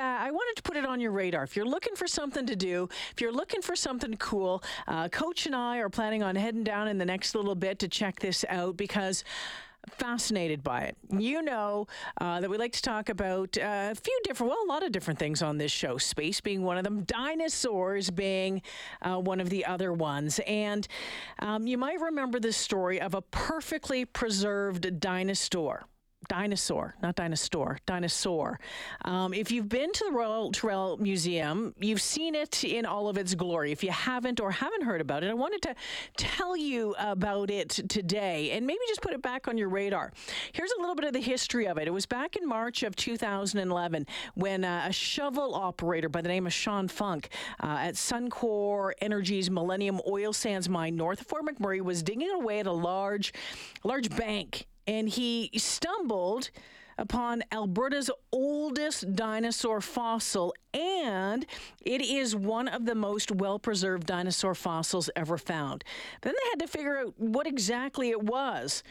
back. I wanted to put it on your radar. If you're looking for something to do, if you're looking for something cool, uh, Coach and I are planning on heading down in the next little bit to check this out because fascinated by it. You know uh, that we like to talk about uh, a few different, well, a lot of different things on this show. Space being one of them, dinosaurs being uh, one of the other ones. And um, you might remember the story of a perfectly preserved dinosaur dinosaur, not dinosaur, dinosaur. Um, if you've been to the Royal Tyrrell Museum, you've seen it in all of its glory. If you haven't or haven't heard about it, I wanted to tell you about it today and maybe just put it back on your radar. Here's a little bit of the history of it. It was back in March of 2011 when uh, a shovel operator by the name of Sean Funk uh, at Suncor Energy's Millennium Oil Sands mine north of Fort McMurray was digging away at a large, large bank and he stumbled upon Alberta's oldest dinosaur fossil, and it is one of the most well preserved dinosaur fossils ever found. Then they had to figure out what exactly it was.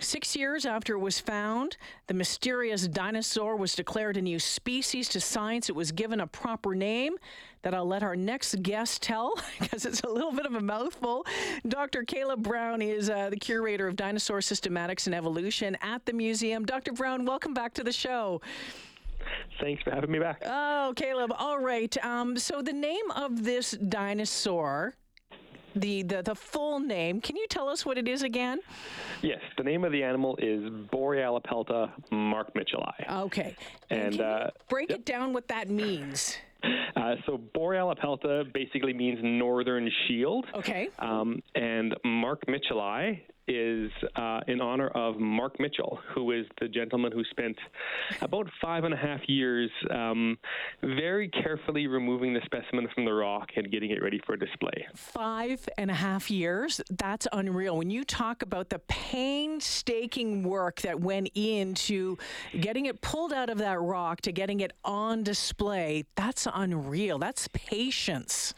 Six years after it was found, the mysterious dinosaur was declared a new species to science. It was given a proper name that I'll let our next guest tell because it's a little bit of a mouthful. Dr. Caleb Brown is uh, the curator of dinosaur systematics and evolution at the museum. Dr. Brown, welcome back to the show. Thanks for having me back. Oh, Caleb. All right. Um, so the name of this dinosaur the, the the full name. Can you tell us what it is again? Yes, the name of the animal is Borealopelta markmitchellii. Okay, and, and uh, break yep. it down what that means. Uh, so Borealopelta basically means northern shield. Okay. Um, and markmitchellii is uh, in honor of Mark Mitchell, who is the gentleman who spent about five and a half years um, very carefully removing the specimen from the rock and getting it ready for display. Five and a half years? That's unreal. When you talk about the painstaking work that went into getting it pulled out of that rock to getting it on display, that's unreal. That's patience.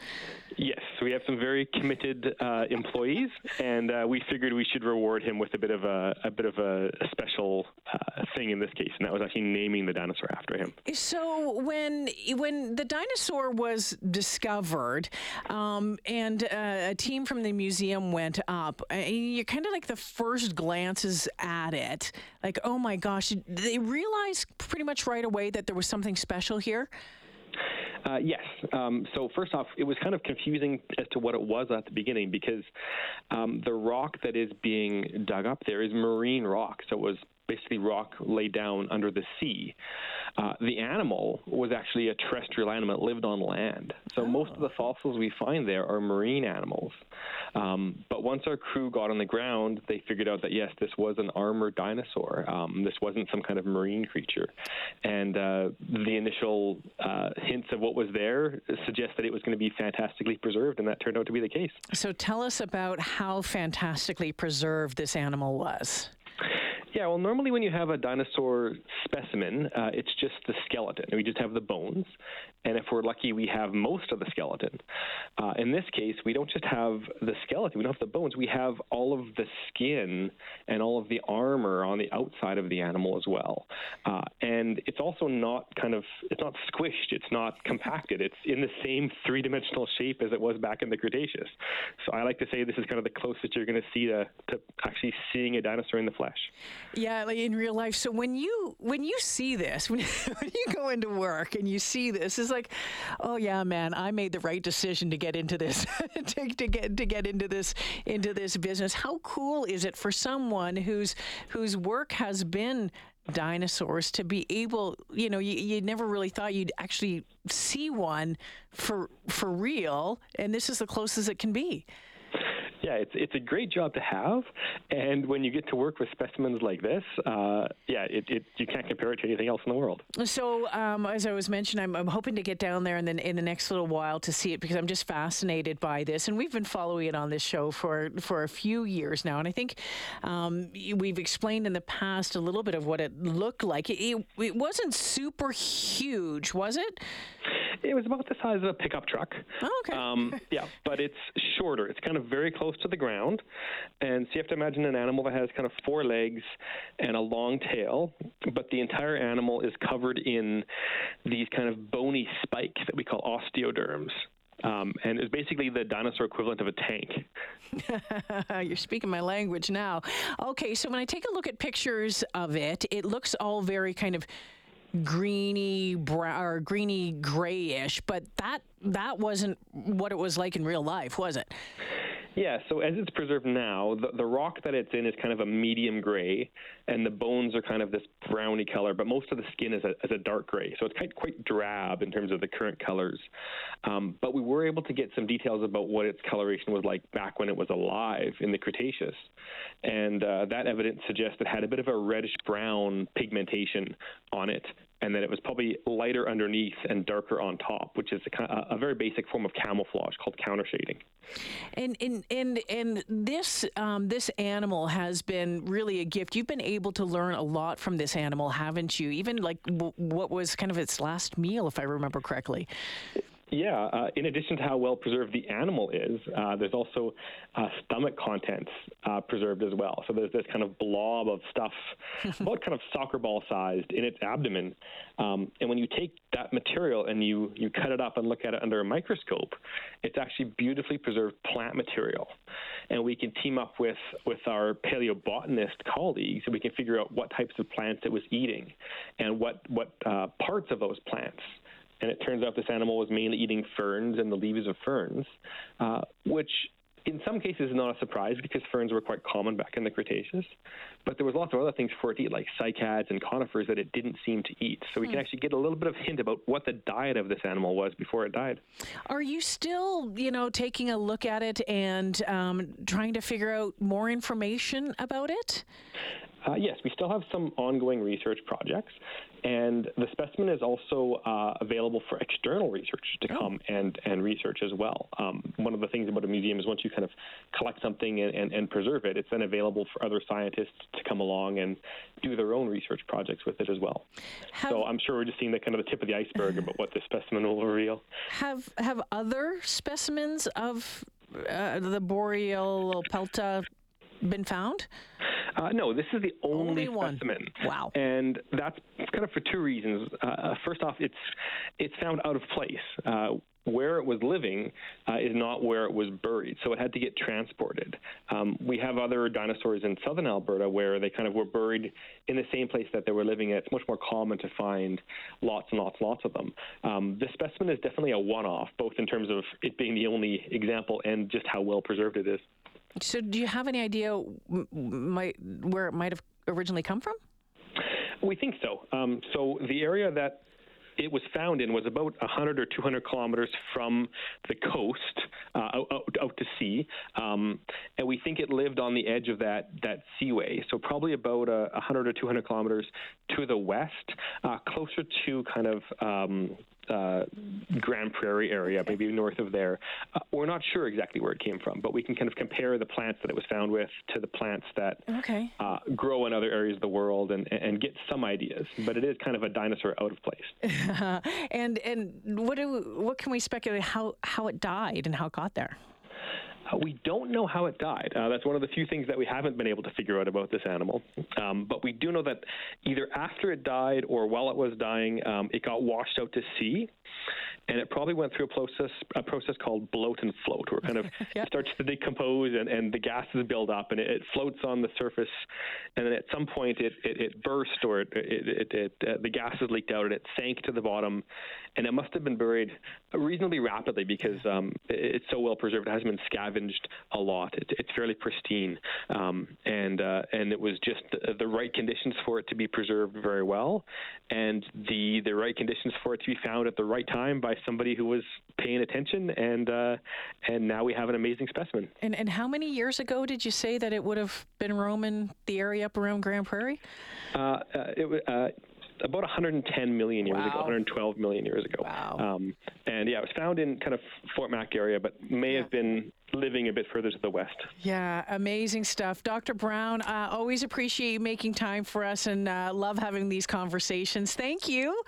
Yes, we have some very committed uh, employees, and uh, we figured we should reward him with a bit of a, a bit of a, a special uh, thing in this case, and that was actually naming the dinosaur after him. So when when the dinosaur was discovered, um, and uh, a team from the museum went up, uh, you kind of like the first glances at it, like oh my gosh, they realized pretty much right away that there was something special here. Uh, yes. Um, so first off, it was kind of confusing as to what it was at the beginning because um, the rock that is being dug up there is marine rock. So it was basically rock laid down under the sea. Uh, the animal was actually a terrestrial animal that lived on land. So oh. most of the fossils we find there are marine animals. Um, but once our crew got on the ground, they figured out that yes, this was an armored dinosaur. Um, this wasn't some kind of marine creature. And uh, the initial uh, hints of what was there suggest that it was going to be fantastically preserved, and that turned out to be the case. So tell us about how fantastically preserved this animal was. Yeah, well, normally when you have a dinosaur specimen, uh, it's just the skeleton. We just have the bones. And if we're lucky, we have most of the skeleton. Uh, in this case, we don't just have the skeleton, we don't have the bones, we have all of the skin and all of the armor on the outside of the animal as well. Uh, and it's also not kind of, it's not squished, it's not compacted, it's in the same three dimensional shape as it was back in the Cretaceous. So I like to say this is kind of the closest you're going to see to, to actually seeing a dinosaur in the flesh. Yeah, like in real life. So when you when you see this, when, when you go into work and you see this, it's like, oh yeah, man, I made the right decision to get into this, to, to get to get into this into this business. How cool is it for someone whose whose work has been dinosaurs to be able you know you, you never really thought you'd actually see one for for real and this is the closest it can be yeah, it's it's a great job to have, and when you get to work with specimens like this, uh, yeah, it, it, you can't compare it to anything else in the world. So, um, as I was mentioning, I'm, I'm hoping to get down there in the in the next little while to see it because I'm just fascinated by this, and we've been following it on this show for for a few years now, and I think um, we've explained in the past a little bit of what it looked like. It, it, it wasn't super huge, was it? It was about the size of a pickup truck. Oh, okay. Um, yeah, but it's shorter. It's kind of very close close to the ground. And so you have to imagine an animal that has kind of four legs and a long tail, but the entire animal is covered in these kind of bony spikes that we call osteoderms. Um, and it's basically the dinosaur equivalent of a tank. You're speaking my language now. Okay, so when I take a look at pictures of it, it looks all very kind of greeny brown or greeny grayish, but that that wasn't what it was like in real life, was it? Yeah, so as it's preserved now, the, the rock that it's in is kind of a medium gray, and the bones are kind of this browny color, but most of the skin is a, is a dark gray. So it's quite, quite drab in terms of the current colors. Um, but we were able to get some details about what its coloration was like back when it was alive in the Cretaceous. And uh, that evidence suggests it had a bit of a reddish brown pigmentation on it and that it was probably lighter underneath and darker on top, which is a, a very basic form of camouflage called countershading. And and and and this um, this animal has been really a gift. You've been able to learn a lot from this animal, haven't you? Even like w- what was kind of its last meal, if I remember correctly. Yeah, uh, in addition to how well preserved the animal is, uh, there's also uh, stomach contents uh, preserved as well. So there's this kind of blob of stuff, about kind of soccer ball sized, in its abdomen. Um, and when you take that material and you, you cut it up and look at it under a microscope, it's actually beautifully preserved plant material. And we can team up with, with our paleobotanist colleagues and we can figure out what types of plants it was eating and what, what uh, parts of those plants and it turns out this animal was mainly eating ferns and the leaves of ferns, uh, which in some cases is not a surprise because ferns were quite common back in the Cretaceous. But there was lots of other things for it to eat, like cycads and conifers that it didn't seem to eat. So we can hmm. actually get a little bit of hint about what the diet of this animal was before it died. Are you still, you know, taking a look at it and um, trying to figure out more information about it? Uh, yes, we still have some ongoing research projects, and the specimen is also uh, available for external researchers to oh. come and, and research as well. Um, one of the things about a museum is once you kind of collect something and, and, and, preserve it, it's then available for other scientists to come along and do their own research projects with it as well. Have, so I'm sure we're just seeing the kind of the tip of the iceberg about what this specimen will reveal. Have have other specimens of uh, the boreal pelta been found? Uh, no, this is the only, only specimen. Wow. And that's kind of for two reasons. Uh, uh, first off, it's it's found out of place. Uh, where it was living uh, is not where it was buried, so it had to get transported. Um, we have other dinosaurs in southern Alberta where they kind of were buried in the same place that they were living. It's much more common to find lots and lots and lots of them. Um, this specimen is definitely a one-off, both in terms of it being the only example and just how well preserved it is. So, do you have any idea might, where it might have originally come from? We think so. Um, so, the area that it was found in was about 100 or 200 kilometers from the coast uh, out, out, out, to sea, um, and we think it lived on the edge of that that seaway. So probably about uh, 100 or 200 kilometers to the west, uh, closer to kind of um, uh, Grande Prairie area, maybe north of there. Uh, we're not sure exactly where it came from, but we can kind of compare the plants that it was found with to the plants that okay. uh, grow in other areas of the world and, and get some ideas. But it is kind of a dinosaur out of place. and and what do what can we speculate how how it died and how it got there? Uh, we don't know how it died. Uh, that's one of the few things that we haven't been able to figure out about this animal. Um, but we do know that either after it died or while it was dying, um, it got washed out to sea and it probably went through a process a process called bloat and float, where it kind of yep. starts to decompose and, and the gases build up and it, it, floats on the surface, and then at some point it, it, it burst or it, it, it uh, the gases leaked out and it sank to the bottom, and it must have been buried reasonably rapidly because um, it's so well preserved. It hasn't been scavenged a lot. It, it's fairly pristine, um, and uh, and it was just the, the right conditions for it to be preserved very well, and the the right conditions for it to be found at the right time by somebody who was paying attention, and uh, and now we have an amazing specimen. And and how many years ago did you say that it would have been roaming the area up around Grande Prairie? Uh, uh, it, uh, about 110 million years wow. ago, 112 million years ago. Wow. Um, and yeah, it was found in kind of Fort Mac area, but may yeah. have been living a bit further to the west. Yeah, amazing stuff. Dr. Brown, uh, always appreciate you making time for us and uh, love having these conversations. Thank you.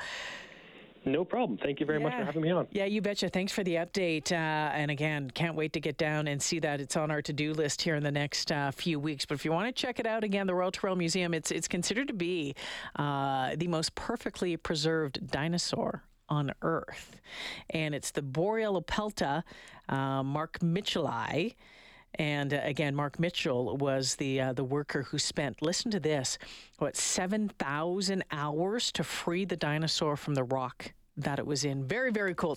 No problem. Thank you very much for having me on. Yeah, you betcha. Thanks for the update. Uh, and again, can't wait to get down and see that. It's on our to-do list here in the next uh, few weeks. But if you want to check it out again, the Royal Tyrrell Museum, it's it's considered to be uh, the most perfectly preserved dinosaur on Earth, and it's the Borealopelta uh, Mark Mitchellii. And uh, again, Mark Mitchell was the uh, the worker who spent listen to this what seven thousand hours to free the dinosaur from the rock that it was in. Very very cool.